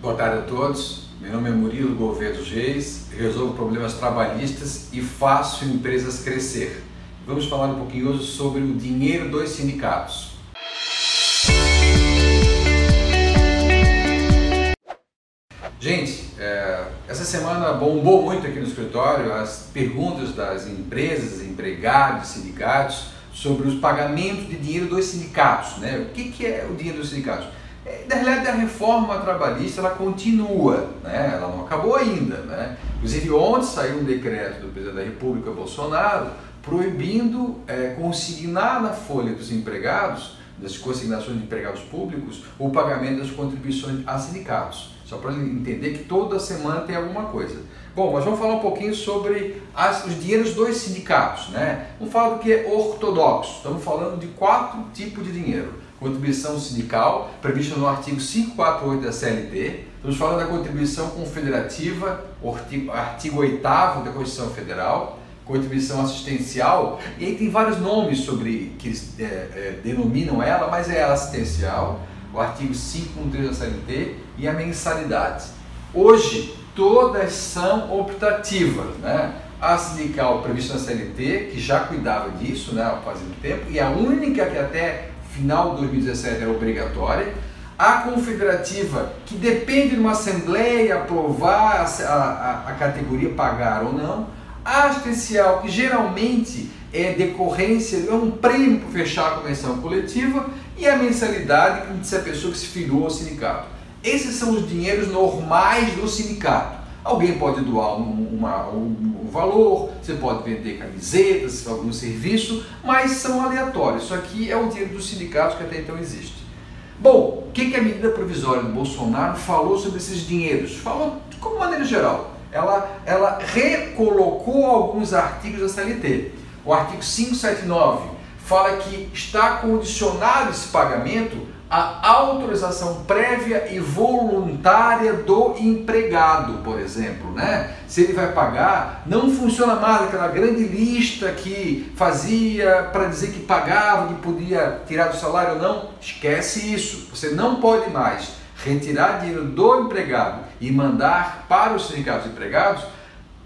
Boa tarde a todos. Meu nome é Murilo Gouveia dos Reis, resolvo problemas trabalhistas e faço empresas crescer. Vamos falar um pouquinho hoje sobre o dinheiro dos sindicatos. Gente, é, essa semana bombou muito aqui no escritório as perguntas das empresas, empregados, sindicatos sobre os pagamentos de dinheiro dos sindicatos. Né? O que, que é o dinheiro dos sindicatos? Na realidade, a reforma trabalhista ela continua, né? ela não acabou ainda. Né? Inclusive, ontem saiu um decreto do presidente da República, Bolsonaro, proibindo é, consignar na folha dos empregados, das consignações de empregados públicos, o pagamento das contribuições a sindicatos. Só para entender que toda semana tem alguma coisa. Bom, mas vamos falar um pouquinho sobre as, os dinheiros dos sindicatos. Né? Vamos falar do que é ortodoxo. Estamos falando de quatro tipos de dinheiro. Contribuição sindical, prevista no artigo 548 da CLT. Estamos falando da contribuição confederativa, artigo, artigo 8 da Constituição Federal. Contribuição assistencial, e aí tem vários nomes sobre que é, é, denominam ela, mas é assistencial, o artigo 513 da CLT e a mensalidade. Hoje, todas são optativas, né? A sindical prevista na CLT, que já cuidava disso né, fazendo tempo, e a única que até final de 2017 era obrigatória. A confederativa, que depende de uma assembleia aprovar a, a, a categoria pagar ou não. A assistencial, que geralmente é decorrência, é um prêmio para fechar a convenção coletiva. E a mensalidade, que se a pessoa que se filiou ao sindicato. Esses são os dinheiros normais do sindicato. Alguém pode doar um, uma, um, um valor, você pode vender camisetas, algum serviço, mas são aleatórios. Isso aqui é o dinheiro dos sindicatos que até então existe. Bom, o que, que a medida provisória do Bolsonaro falou sobre esses dinheiros? Falou de como maneira geral. Ela, ela recolocou alguns artigos da CLT. O artigo 579 fala que está condicionado esse pagamento a autorização prévia e voluntária do empregado, por exemplo, né? Se ele vai pagar, não funciona mais aquela grande lista que fazia para dizer que pagava, que podia tirar do salário ou não. Esquece isso. Você não pode mais retirar dinheiro do empregado e mandar para os sindicatos empregados,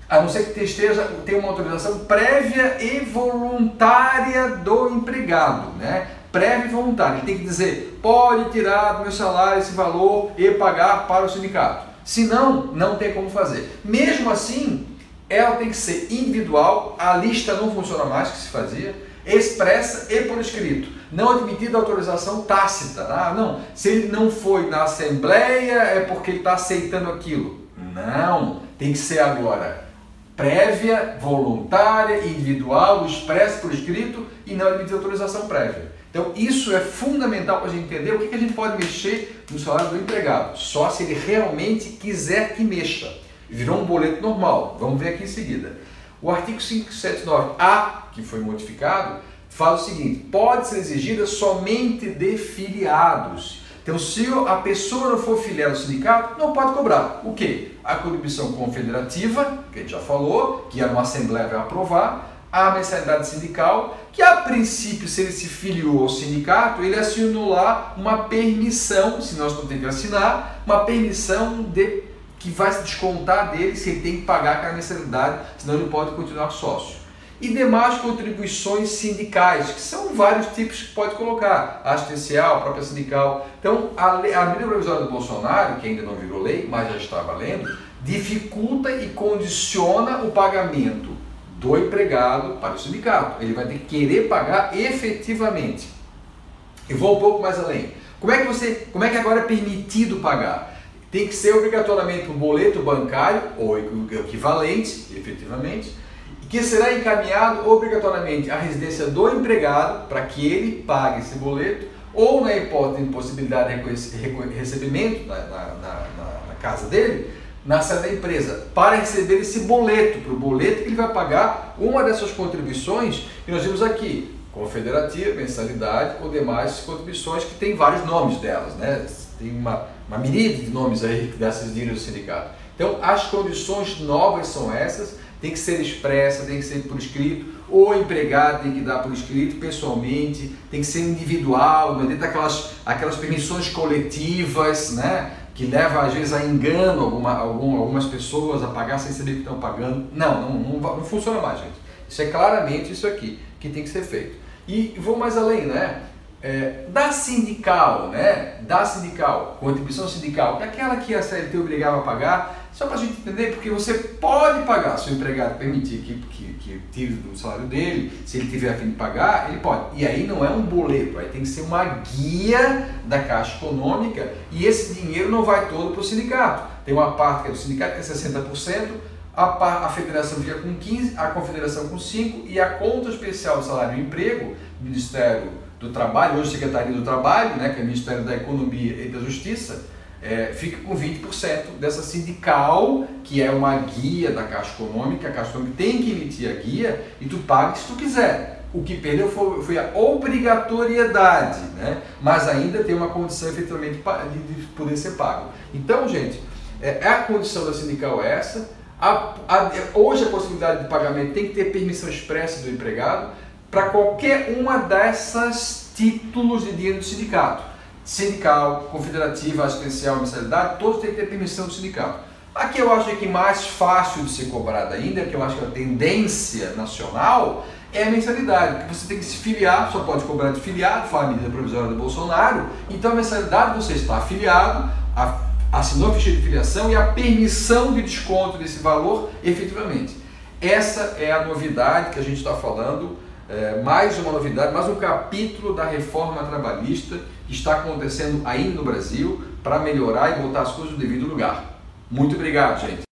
a não ser que esteja tenha uma autorização prévia e voluntária do empregado, né? Prévio e voluntário. Ele tem que dizer, pode tirar do meu salário esse valor e pagar para o sindicato. Se não, não tem como fazer. Mesmo assim, ela tem que ser individual, a lista não funciona mais que se fazia, expressa e por escrito. Não admitida autorização tácita. Ah, não, se ele não foi na assembleia é porque ele está aceitando aquilo. Não, tem que ser agora prévia, voluntária, individual, expressa por escrito e não admitida autorização prévia. Então, isso é fundamental para a gente entender o que, a gente pode mexer no salário do empregado, só se ele realmente quiser que mexa. Virou um boleto normal, vamos ver aqui em seguida. O artigo 579A, que foi modificado, fala o seguinte: pode ser exigida somente de filiados. Então, se a pessoa não for filiada ao sindicato, não pode cobrar. O quê? A contribuição confederativa, que a gente já falou, que a Assembleia vai aprovar, a mensalidade sindical, que a princípio, se ele se filiou ao sindicato, ele assinou lá uma permissão, se nós não tem que assinar, uma permissão de que vai se descontar dele se ele tem que pagar aquela mensalidade, senão ele pode continuar sócio. E demais contribuições sindicais, que são vários tipos que pode colocar, assistencial, própria sindical. Então, a, lei, a medida provisória do Bolsonaro, que ainda não virou lei, mas já está valendo, dificulta e condiciona o pagamento do empregado para o sindicato. Ele vai ter que querer pagar efetivamente. E vou um pouco mais além. Como é que você, como é que agora é permitido pagar? Tem que ser obrigatoriamente um boleto bancário ou equivalente, efetivamente, que será encaminhado obrigatoriamente à residência do empregado para que ele pague esse boleto, ou na hipótese de impossibilidade de recebimento na, na, na, na casa dele, na sede da empresa para receber esse boleto, para o boleto que ele vai pagar uma dessas contribuições que nós vimos aqui, confederativa, mensalidade ou demais contribuições que tem vários nomes delas, né? Tem uma, uma miríade de nomes aí dessas dívidas do sindicato. Então, as condições novas são essas, tem que ser expressa, tem que ser por escrito, o empregado tem que dar por escrito pessoalmente, tem que ser individual, não é dentro daquelas aquelas permissões coletivas, né? Que leva às vezes a engano alguma, algum, algumas pessoas a pagar sem saber que estão pagando. Não, não, não, não funciona mais, gente. Isso é claramente isso aqui que tem que ser feito. E vou mais além, né? É, da sindical, né? Da sindical, contribuição sindical, que é aquela que a CLT obrigava a pagar, só para a gente entender, porque você pode pagar, se o empregado permitir que, que, que tire do salário dele, se ele tiver a fim de pagar, ele pode. E aí não é um boleto, aí tem que ser uma guia da Caixa Econômica e esse dinheiro não vai todo para o sindicato. Tem uma parte que é do sindicato, que é 60%, a, a federação fica com 15%, a confederação com 5% e a conta especial do salário e emprego, Ministério do Trabalho, hoje Secretaria do Trabalho, né, que é Ministério da Economia e da Justiça, é, fica com 20% dessa sindical, que é uma guia da Caixa Econômica, a Caixa Econômica tem que emitir a guia e tu paga se tu quiser. O que perdeu foi, foi a obrigatoriedade, né? mas ainda tem uma condição efetivamente de poder ser pago. Então, gente, é, é, a condição da sindical é essa. A, a, hoje a possibilidade de pagamento tem que ter permissão expressa do empregado para qualquer uma dessas títulos de dinheiro do sindicato. Sindical, confederativa, assistencial, mensalidade, todos têm que ter permissão do sindicato. Aqui eu acho que mais fácil de ser cobrado ainda, que eu acho que é a tendência nacional, é a mensalidade, porque você tem que se filiar, só pode cobrar de filiado, foi a medida provisória do Bolsonaro, então a mensalidade você está afiliado, assinou a ficha de filiação e a permissão de desconto desse valor efetivamente. Essa é a novidade que a gente está falando é, mais uma novidade, mais um capítulo da reforma trabalhista que está acontecendo aí no Brasil para melhorar e botar as coisas no devido lugar. Muito obrigado, gente.